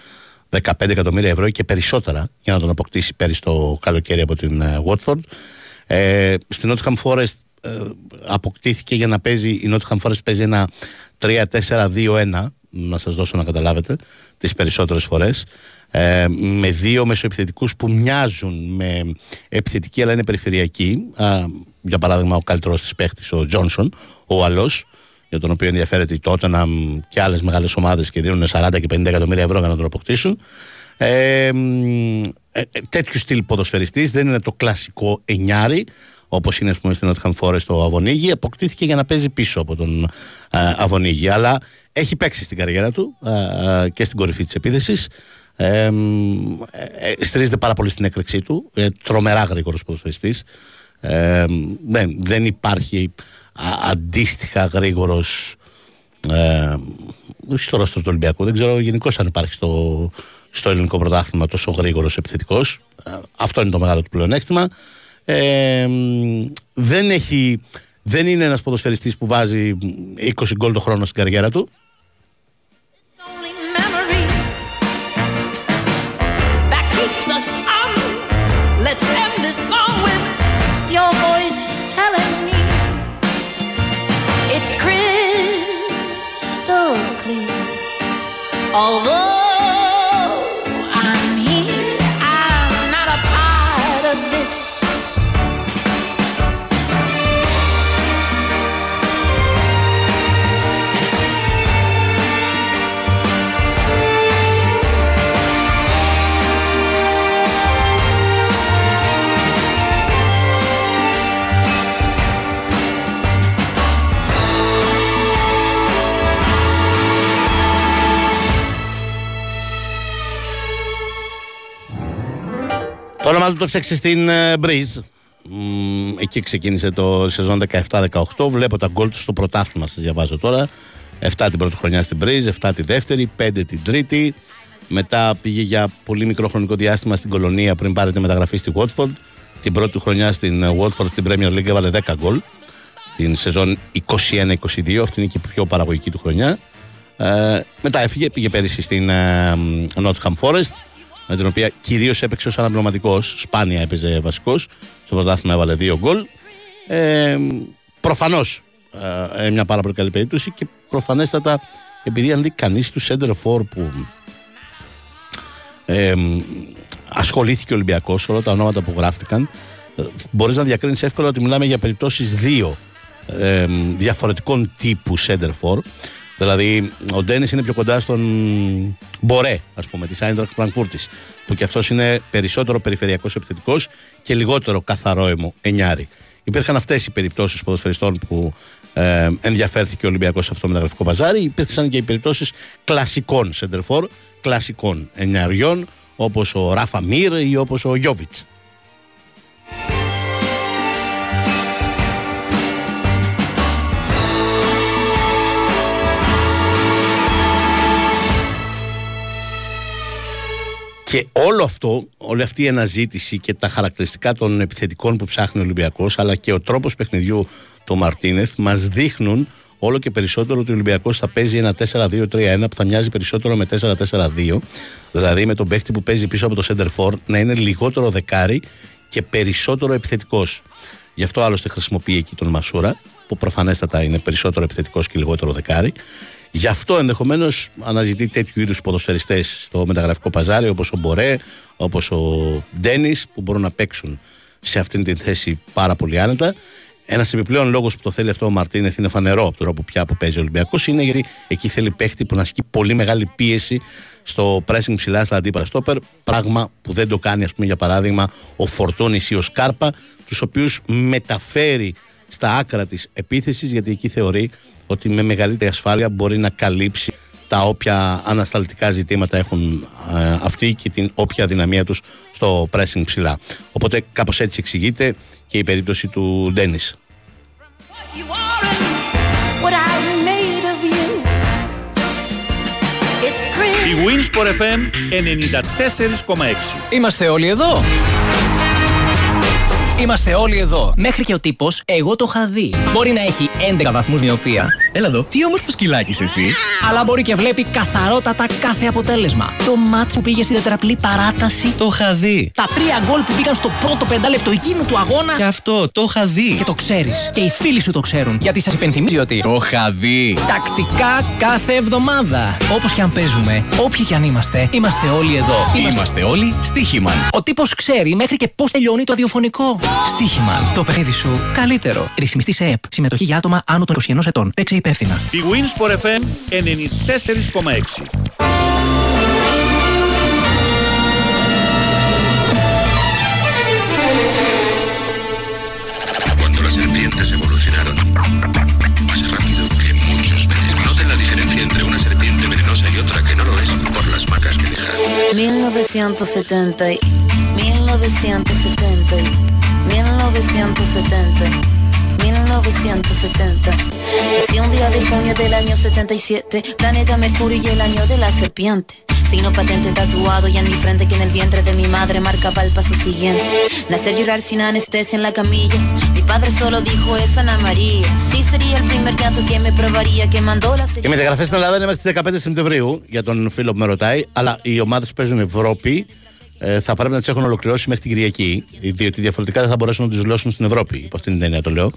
15 εκατομμύρια ευρώ και περισσότερα για να τον αποκτήσει πέρυσι το καλοκαίρι από την ε, Watford. Ε, στην Nottingham Forest ε, αποκτήθηκε για να παίζει, η Nottingham Forest παίζει ένα 3-4-2-1 να σας δώσω να καταλάβετε τις περισσότερες φορές ε, με δύο μεσοεπιθετικούς που μοιάζουν με επιθετική αλλά είναι περιφερειακοί για παράδειγμα ο καλύτερος της παίχτης ο Τζόνσον ο Αλός για τον οποίο ενδιαφέρεται η Τότεναμ και άλλες μεγάλες ομάδες και δίνουν 40 και 50 εκατομμύρια ευρώ για να τον αποκτήσουν. Ε, ε, τέτοιου στυλ ποδοσφαιριστής δεν είναι το κλασικό εννιάρι όπως είναι ας πούμε, στην Nottingham Forest το Αβωνίγη. Αποκτήθηκε για να παίζει πίσω από τον ε, Αβωνίγη. Αλλά έχει παίξει στην καριέρα του ε, και στην κορυφή της επίθεσης. Ε, στηρίζεται πάρα πολύ στην έκρηξή του. Ε, τρομερά γρήγορος ποδοσφαιριστής. Ε, δεν, δεν υπάρχει αντίστοιχα γρήγορος. Ε, όχι στο ρόστρο του Ολυμπιακού, δεν ξέρω γενικώς αν υπάρχει στο, στο ελληνικό πρωτάθλημα τόσο γρήγορος επιθετικός. Ε, αυτό είναι το μεγάλο του πλεονέκτημα. Ε, δεν, έχει, δεν είναι ένας ποδοσφαιριστής που βάζει 20 γκολ το χρόνο στην καριέρα του. Although Το όνομα του το φτιάξε στην Μπρίζ. Εκεί ξεκίνησε το σεζόν 17-18. Βλέπω τα γκολ τους στο πρωτάθλημα, σας διαβάζω τώρα. 7 την πρώτη χρονιά στην Μπρίζ, 7 τη δεύτερη, 5 την τρίτη. Μετά πήγε για πολύ μικρό χρονικό διάστημα στην Κολονία πριν πάρει τη μεταγραφή στη Watford. Την πρώτη χρονιά στην ε, Watford στην Premier League έβαλε 10 γκολ. Την σεζόν 21-22, αυτή είναι και η πιο παραγωγική του χρονιά. Ε, μετά έφυγε, πήγε πέρυσι στην ε, Nottingham Forest με την οποία κυρίως έπαιξε ως αναπληρωματικός. Σπάνια έπαιζε βασικός. Στο πρωτάθλημα έβαλε δύο γκολ. Ε, Προφανώς ε, μια πάρα πολύ καλή περίπτωση και προφανέστατα επειδή αν δει κανείς τους center for που ε, ασχολήθηκε ο Ολυμπιακός, όλα τα ονόματα που γράφτηκαν, ε, μπορείς να διακρίνεις εύκολα ότι μιλάμε για περιπτώσεις δύο ε, διαφορετικών τύπου center for. Δηλαδή, ο Ντένις είναι πιο κοντά στον Μπορέ, ας πούμε, της Άιντρακ Φραγκφούρτης, που και αυτός είναι περισσότερο περιφερειακός επιθετικός και λιγότερο καθαρό εννιάρι. Υπήρχαν αυτές οι περιπτώσεις ποδοσφαιριστών που ε, ενδιαφέρθηκε ο Ολυμπιακός σε αυτό το μεταγραφικό παζάρι. Υπήρξαν και οι περιπτώσεις κλασικών σεντερφόρ, κλασικών εννιαριών, όπως ο Ράφα Μύρ ή όπως ο Γιώβιτς. Και όλο αυτό, όλη αυτή η αναζήτηση και τα χαρακτηριστικά των επιθετικών που ψάχνει ο Ολυμπιακός, αλλά και ο τρόπος παιχνιδιού του Μαρτίνεθ, μας δείχνουν όλο και περισσότερο ότι ο Ολυμπιακός θα παίζει ένα 4-2-3-1 που θα μοιάζει περισσότερο με 4-4-2. Δηλαδή με τον παίχτη που παίζει πίσω από το center for να είναι λιγότερο δεκάρι και περισσότερο επιθετικός. Γι' αυτό άλλωστε χρησιμοποιεί εκεί τον Μασούρα, που προφανέστατα είναι περισσότερο επιθετικός και λιγότερο δεκάρι. Γι' αυτό ενδεχομένως αναζητεί τέτοιου είδους ποδοσφαιριστές στο μεταγραφικό παζάρι όπως ο Μπορέ, όπως ο Ντένις, που μπορούν να παίξουν σε αυτήν την θέση πάρα πολύ άνετα. Ένας επιπλέον λόγος που το θέλει αυτό ο Μαρτίνεθ είναι φανερό από τώρα που πια που παίζει ο Ολυμπιακός είναι γιατί εκεί θέλει παίχτη που να ασκεί πολύ μεγάλη πίεση στο pressing ψηλά στα αντίπαλα στόπερ. Πράγμα που δεν το κάνει, ας πούμε, για παράδειγμα, ο Φορτούνης ή ο Σκάρπα, τους οποίους μεταφέρει στα άκρα της επίθεσης γιατί εκεί θεωρεί ότι με μεγαλύτερη ασφάλεια μπορεί να καλύψει τα όποια ανασταλτικά ζητήματα έχουν ε, αυτοί και την όποια δυναμία τους στο pressing ψηλά. Οπότε κάπως έτσι εξηγείται και η περίπτωση του Ντένις. Η Winsport FM 94,6 Είμαστε όλοι εδώ! Είμαστε όλοι εδώ. Μέχρι και ο τύπος, εγώ το είχα δει. Μπορεί να έχει 11 βαθμούς μοιοπία. Έλα εδώ, τι όμορφο σκυλάκι εσύ. Αλλά μπορεί και βλέπει καθαρότατα κάθε αποτέλεσμα. Το μάτς που πήγε στην τετραπλή παράταση. Το είχα δει. Τα τρία γκολ που πήγαν στο πρώτο πεντάλεπτο εκείνου του αγώνα. Και αυτό, το είχα δει. Και το ξέρεις. Και οι φίλοι σου το ξέρουν. Γιατί σας υπενθυμίζει ότι. Το είχα δει. Τακτικά κάθε εβδομάδα. Όπως και αν παίζουμε, όποιοι και αν είμαστε, είμαστε όλοι εδώ. Είμαστε, είμαστε όλοι στοίχημαν. Ο τύπος ξέρει μέχρι και πώς τελειώνει το αδιοφωνικό. Στίχημα. Το παιδί σου καλύτερο. Ρυθμιστή σε ΕΠ. Συμμετοχή για άτομα άνω των 21 ετών. Παίξε υπεύθυνα. Η Winsport FM 94,6 Cuando las serpientes evolucionaron más rápido que muchos veces. Noten la diferencia entre una serpiente venenosa y otra que no lo es por las marcas que deja. 1970 y 1970 y 1970 1970 Nací un día de junio del año 77 Planeta Mercurio y el año de la serpiente Signo patente tatuado y en mi frente que en el vientre de mi madre marcaba el paso siguiente Nacer llorar sin anestesia en la camilla Mi padre solo dijo es Ana María Sí sería el primer gato que me probaría Que mandó la Οι μεταγραφέ στην Ελλάδα είναι μέχρι τι 15 Σεπτεμβρίου για τον φίλο που με ρωτάει, αλλά οι ομάδε που παίζουν Ευρώπη ε, θα πρέπει να τις έχουν ολοκληρώσει μέχρι την Κυριακή, διότι διαφορετικά δεν θα μπορέσουν να τι δηλώσουν στην Ευρώπη. Υπό αυτήν την έννοια το λέω.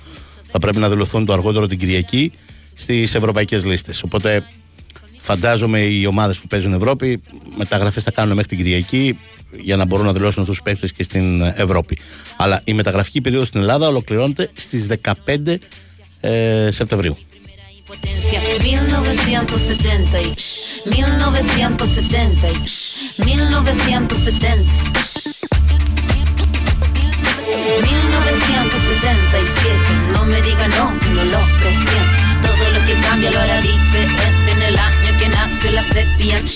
Θα πρέπει να δηλωθούν το αργότερο την Κυριακή στις ευρωπαϊκές λίστες. Οπότε φαντάζομαι οι ομάδες που παίζουν Ευρώπη μεταγραφές θα κάνουν μέχρι την Κυριακή για να μπορούν να δηλώσουν αυτού του παίχτε και στην Ευρώπη. Αλλά η μεταγραφική περίοδος στην Ελλάδα ολοκληρώνεται στις 15 ε, Σεπτεμβρίου. Potencia. 1970 y 1970 y 1970 1977 no me diga no que no lo presiento. Todo lo que cambia lo hará diferente en el año que nació la serpiente.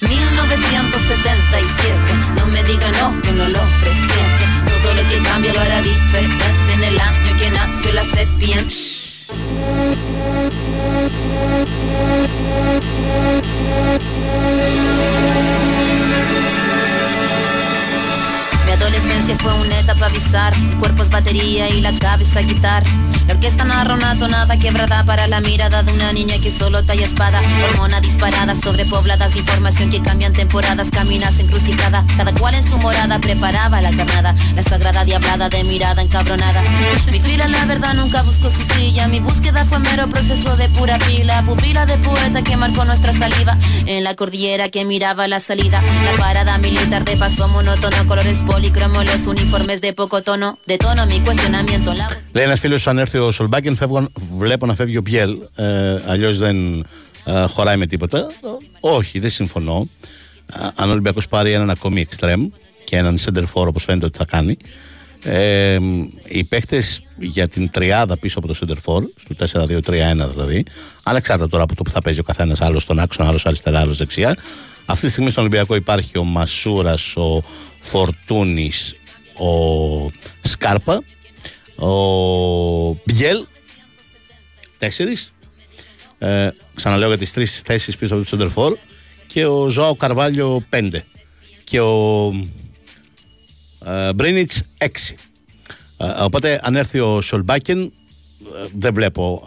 1977 no me diga no que no lo presiente todo lo que cambia lo hará diferente en el año que nació la Thank you. Serpiente improvisar. El cuerpo es batería y la cabeza guitarra. La orquesta narra una tonada quebrada para la mirada de una niña que solo talla espada. Hormona disparada sobre pobladas de información que cambian temporadas, caminas encrucijada. Cada cual en su morada preparaba la carnada. La sagrada diablada de mirada encabronada. Mi fila, la verdad, nunca buscó su silla. Mi búsqueda fue mero proceso de pura pila. Pupila de poeta que marcó nuestra saliva. En la cordillera que miraba la salida. La parada militar de paso monótono. Colores policromos, los uniformes de poco tono. De tono mi cuestionamiento. La... Λέει ένας φίλος, αν έρθει ο Σολμπάκεν, φεύγω, βλέπω να φεύγει ο Μπιέλ. Ε, Αλλιώς δεν ε, χωράει με τίποτα. Ε, όχι, δεν συμφωνώ. Ε, αν ο Ολυμπιακός πάρει έναν ακόμη εξτρέμ και έναν center for όπως φαίνεται ότι θα κάνει, ε, οι παίχτε για την τριάδα πίσω από το center for, στο 4-2-3-1 δηλαδή, ανεξάρτητα τώρα από το που θα παίζει ο καθένας άλλος στον άξονα, άλλος αριστερά, άλλος δεξιά. Αυτή τη στιγμή στον Ολυμπιακό υπάρχει ο Μασούρας, ο Φορτούνης, ο Σκάρπα, ο Μπιέλ, τέσσερις. Ε, ξαναλέω για τις τρεις θέσεις πίσω από το center for και ο Ζωάο Καρβάλιο 5 και ο ε, Μπρίνιτς 6. Ε, οπότε αν έρθει ο Σολμπάκεν, ε, δεν βλέπω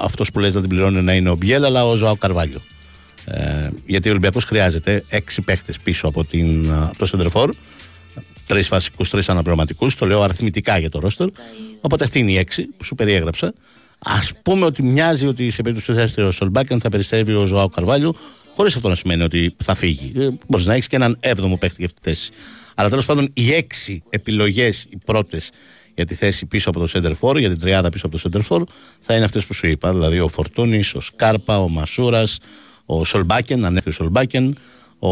αυτός που λες να την πληρώνει να είναι ο Μπιέλ, αλλά ο Ζωάο Καρβάλιο. Ε, γιατί ο Ολυμπιακός χρειάζεται 6 παίχτες πίσω από, την, από το Σεντρεφόρ. Τρεις βασικούς, τρεις αναπληρωματικούς. Το λέω αριθμητικά για το ρόστερ. Οπότε αυτή είναι η 6 που σου περιέγραψα. Α πούμε ότι μοιάζει ότι σε περίπτωση που θα έρθει ο Σολμπάκεν θα περισσεύει ο Ζωάο Καρβάλιο, χωρίς αυτό να σημαίνει ότι θα φύγει. Μπορείς να έχεις και έναν 7ο παίχτη για αυτή τη θέση. Αλλά τέλος πάντων οι έξι επιλογές, οι πρώτες για τη θέση πίσω από το center for, για την τριάδα πίσω από το center for, θα είναι αυτές που σου είπα. Δηλαδή ο Φορτούνης, ο Σκάρπα, ο Μασούρας, ο Σολμπάκεν, αν έρθει ο Σολμπάκεν, ο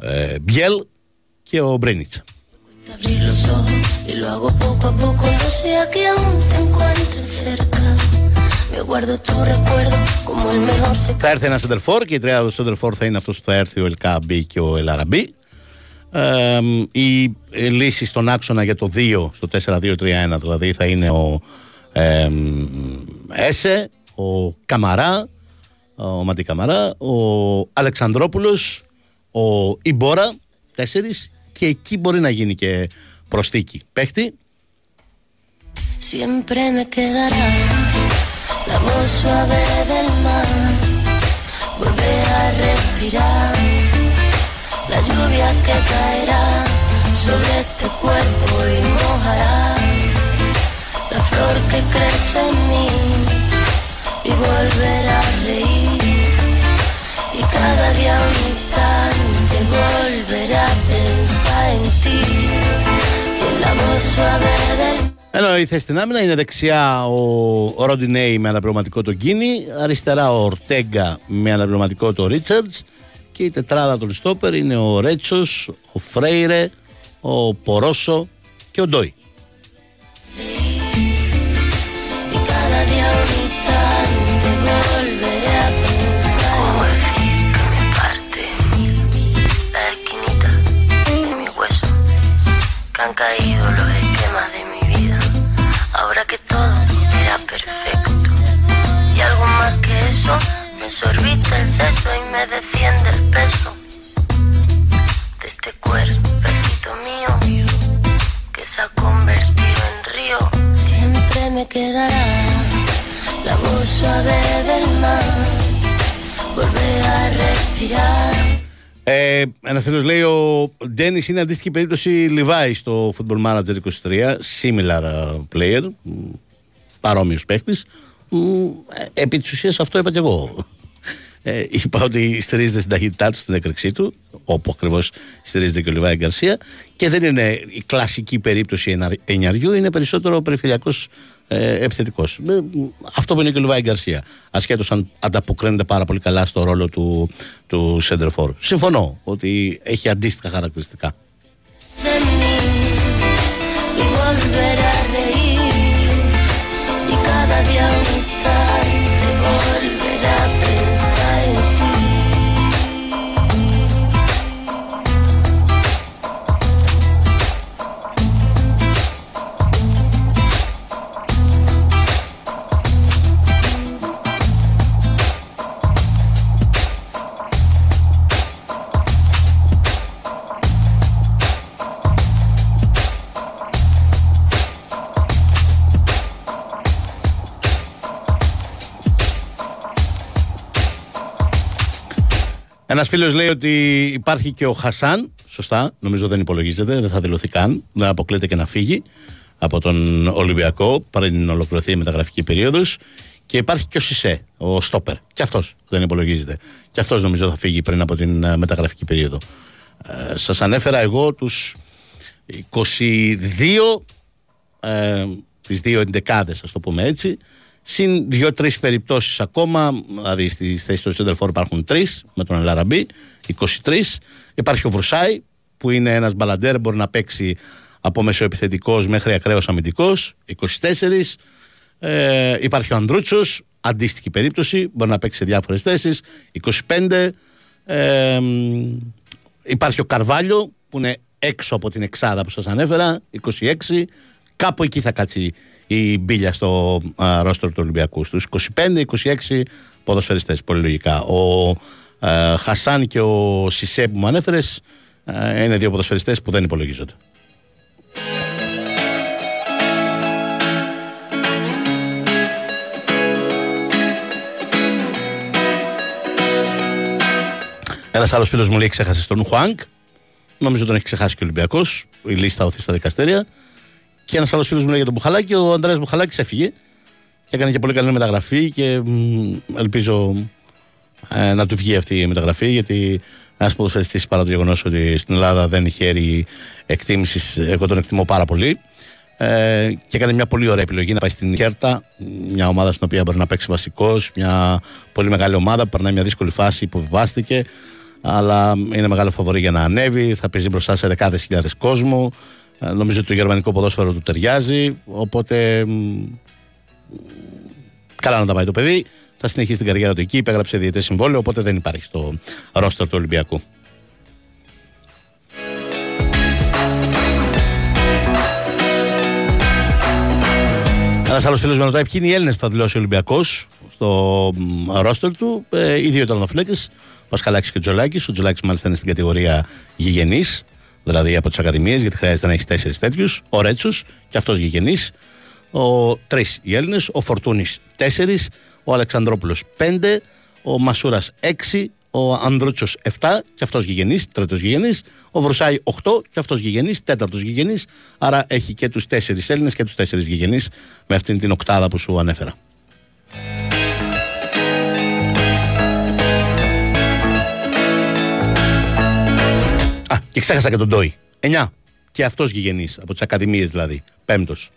ε, Μπιέλ και ο Μπρένιτσα. Abrir los ojos y lo hago poco a poco. No sea que aún te encuentre cerca. Me guardo tu recuerdo como el mejor secreto. Θα έρθει ένας center for και η τριάδα του center for θα είναι αυτός που θα έρθει ο Ελκάμπι και ο Ελαραμπί. Ε, η ε, λύση στον άξονα για το 2, στο 4-2-3-1 δηλαδή θα είναι ο ε, Έσε, ο Καμαρά, ο Ματί Καμαρά, ο Αλεξανδρόπουλος, ο Ιμπόρα, τέσσερις και εκεί μπορεί να γίνει και προσθήκη. Παίχτη. Siempre me quedará la voz suave del mar. Volver a respirar la lluvia que caerá sobre este cuerpo y mojará la flor que crece en mí y volver a reír. Y cada día un instante volver a pensar en ti. Y en la voz suave del Ενώ η θέση στην άμυνα είναι δεξιά ο Ροντινέη με αναπληρωματικό τον Κίνη, αριστερά ο Ορτέγκα με αναπληρωματικό τον Ρίτσαρτς και η τετράδα των στόπερ είναι ο Ρέτσος, ο Φρέιρε, ο Πορόσο και ο Ντόι. Caído los esquemas de mi vida ahora que todo era perfecto y algo más que eso me sorbita el seso y me desciende el peso de este cuerpecito mío que se ha convertido en río. Siempre me quedará la voz suave del mar, volver a respirar. Ε, ένας φίλος λέει: Ο Ντένις είναι αντίστοιχη περίπτωση Λιβάη στο Football Manager 23. Similar uh, player. Παρόμοιος παίχτη. Επί της ουσίας αυτό είπα και εγώ. Ε, είπα ότι στηρίζεται στην ταχύτητά του, στην έκρηξή του, όπου ακριβώς στηρίζεται και ο Λιβάη Γκαρσία. Και δεν είναι η κλασική περίπτωση ενα- εννιαριού, είναι περισσότερο περιφερειακός ε, επιθετικός. αυτό που είναι και ο Λιβάη Γκαρσία. Ασχέτως αν ανταποκρίνεται πάρα πολύ καλά στο ρόλο του, του center for. Συμφωνώ ότι έχει αντίστοιχα χαρακτηριστικά. Ένας φίλος λέει ότι υπάρχει και ο Χασάν. Σωστά, νομίζω δεν υπολογίζεται, δεν θα δηλωθεί καν. Δεν αποκλείεται και να φύγει από τον Ολυμπιακό πριν ολοκληρωθεί η μεταγραφική περίοδος. Και υπάρχει και ο Σισε, ο Στόπερ. Και αυτός δεν υπολογίζεται. Και αυτός νομίζω θα φύγει πριν από την ε, μεταγραφική περίοδο. Ε, Σας ανέφερα εγώ τους 22, ε, τις δύο εντεκάδες, ας το πούμε έτσι. Συν δύο-τρεις περιπτώσεις ακόμα, δηλαδή στη θέση του Σέντερφορ υπάρχουν τρεις με τον Ελαραμπή, 23. Υπάρχει ο Βρουσάη, που είναι ένας μπαλαντέρ, μπορεί να παίξει από μεσοεπιθετικό μέχρι ακραίος αμυντικός, 24. Ε, υπάρχει ο Ανδρούτσος, αντίστοιχη περίπτωση, μπορεί να παίξει σε διάφορες θέσεις, 25. Ε, υπάρχει ο Καρβάλιο, που είναι έξω από την εξάδα που σας ανέφερα, 26. Κάπου εκεί θα κάτσει η μπίλια στο α, ρόστρο του Ολυμπιακού. Στους 25-26 ποδοσφαιριστές, πολύ λογικά. Ο α, Χασάν και ο Σισε που μου ανέφερες α, είναι δύο ποδοσφαιριστές που δεν υπολογίζονται. Ένας άλλος φίλος μου λέει: Ξέχασες τον Χουάνκ. Νομίζω τον έχει ξεχάσει και ο Ολυμπιακός. Η λίστα οθεί στα δικαστήρια. Και ένας άλλος φίλος μου λέει για τον Μπουχαλάκη. Ο Ανδρέας Μπουχαλάκης έφυγε. Και έκανε και πολύ καλή μεταγραφή. Και μ, ελπίζω ε, να του βγει αυτή η μεταγραφή. Γιατί ένας ποδοσφαιριστής παρά το γεγονός ότι στην Ελλάδα δεν χαίρει εκτίμησης, εγώ τον εκτιμώ πάρα πολύ. Ε, και έκανε μια πολύ ωραία επιλογή να πάει στην Κέρτα, μια ομάδα στην οποία μπορεί να παίξει βασικός, μια πολύ μεγάλη ομάδα που περνάει μια δύσκολη φάση, υποβιβάστηκε αλλά είναι μεγάλο φαβορή για να ανέβει. Θα παίζει μπροστά σε δεκάδες χιλιάδες κόσμου. Ε, Νομίζω ότι το γερμανικό ποδόσφαιρο του ταιριάζει. Οπότε. μ, Καλά να τα πάει το παιδί. Θα συνεχίσει την καριέρα του εκεί. Υπέγραψε διαιτές συμβόλαιο. Οπότε δεν υπάρχει στο ρόστερ του Ολυμπιακού. Ένας άλλος φίλος με ρωτάει ποιοι είναι οι Έλληνες που θα δηλώσει ο Ολυμπιακός στο μ, ρόστερ του. Ε, οι δύο τερματοφύλακε, Πασχαλάκης και ο Τζολάκης. Ο Τζολάκης μάλιστα είναι στην κατηγορία γηγενής, δηλαδή από τις Ακαδημίες, γιατί χρειάζεται να έχεις τέσσερις τέτοιους. Ο Ρέτσο, και αυτός γηγενής. Ο τρεις οι Έλληνες. Ο Φορτούνης τέσσερις. Ο Αλεξανδρόπουλος πέντε. Ο Μασούρας έξι. Ο Ανδρούτσος 7 και αυτός γηγενής, τρίτος γηγενής. Ο Βρουσάη 8 και αυτός γηγενής, τέταρτος γηγενής. Άρα έχει και τους τέσσερις Έλληνες και τους τέσσερις γηγενείς με αυτήν την οκτάδα που σου ανέφερα. Και ξέχασα και τον Ντόι. 9. Και αυτός γηγενής, από τις Ακαδημίες δηλαδή. Πέμπτος.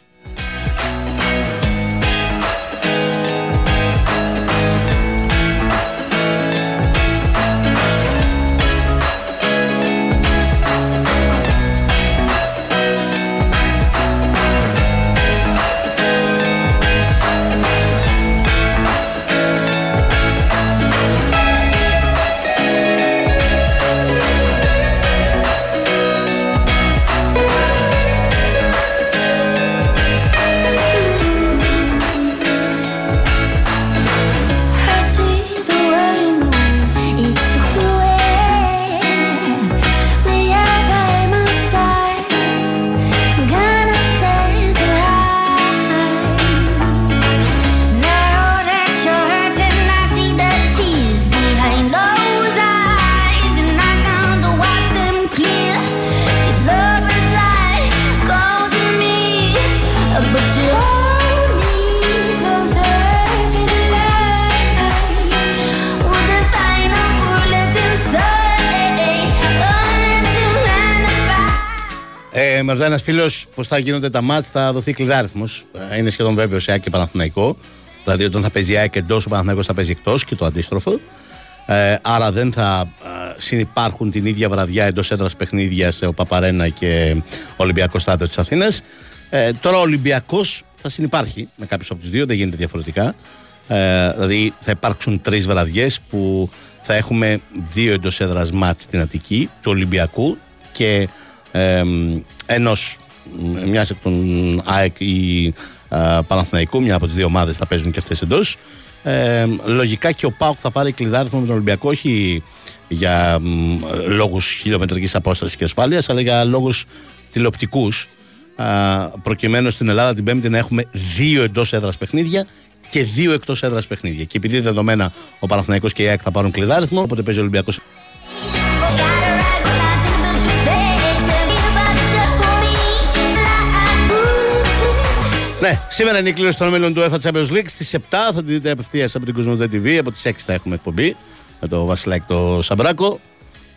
Ε, με ρωτάει ένας φίλος πώς θα γίνονται τα μάτς, θα δοθεί κλειδάριθμο. είναι σχεδόν βέβαιος σε ΑΕΚ και Παναθηναϊκό. Δηλαδή, όταν θα παίζει η ΑΕΚ εντός, ο Παναθηναϊκός θα παίζει εκτός και το αντίστροφο. Ε, άρα δεν θα ε, συνυπάρχουν την ίδια βραδιά εντός έδρας παιχνίδια σε ο Παπαρένα και ο Ολυμπιακός Στάδιο της Αθήνας. Ε, τώρα ο Ολυμπιακός θα συνυπάρχει με κάποιους από τους δύο, δεν γίνεται διαφορετικά. Ε, δηλαδή θα υπάρξουν τρεις βραδιές που θα έχουμε δύο εντός έδρας μάτς στην Αττική του Ολυμπιακού και ε, ενός μιας εκ των ΑΕΚ ή ε, Παναθηναϊκού, μια από τις δύο ομάδες θα παίζουν και αυτές εντός. Ε, λογικά και ο ΠΑΟΚ θα πάρει κλειδάριθμο με τον Ολυμπιακό, όχι για λόγους χιλιομετρική απόστασης και ασφάλειας, αλλά για λόγους τηλεοπτικούς. Προκειμένου στην Ελλάδα την Πέμπτη να έχουμε δύο εντός έδρας παιχνίδια και δύο εκτός έδρας παιχνίδια. Και επειδή δεδομένα ο Παναθηναϊκός και η ΑΕΚ θα πάρουν κλειδάριθμο, οπότε παίζει ο Ολυμπιακός Ναι, σήμερα είναι η κλήρωση των μέλλον του UEFA Champions League. Στις 7 θα τη δείτε απευθεία από την Κοσμοτέ TV. Από τις 6 θα έχουμε εκπομπή με το Βασιλάκη το Σαμπράκο.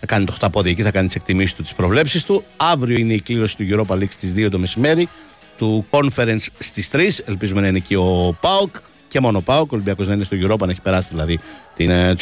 Θα κάνει το χταπόδι εκεί, θα κάνει τις εκτιμήσεις του, τις προβλέψεις του. Αύριο είναι η κλήρωση του Europa League στις 2 το μεσημέρι. Του Conference στις 3. Ελπίζουμε να είναι εκεί ο Πάοκ και μόνο ο Πάοκ. Ο Ολυμπιακός να είναι στο Europa, να έχει περάσει δηλαδή την ε,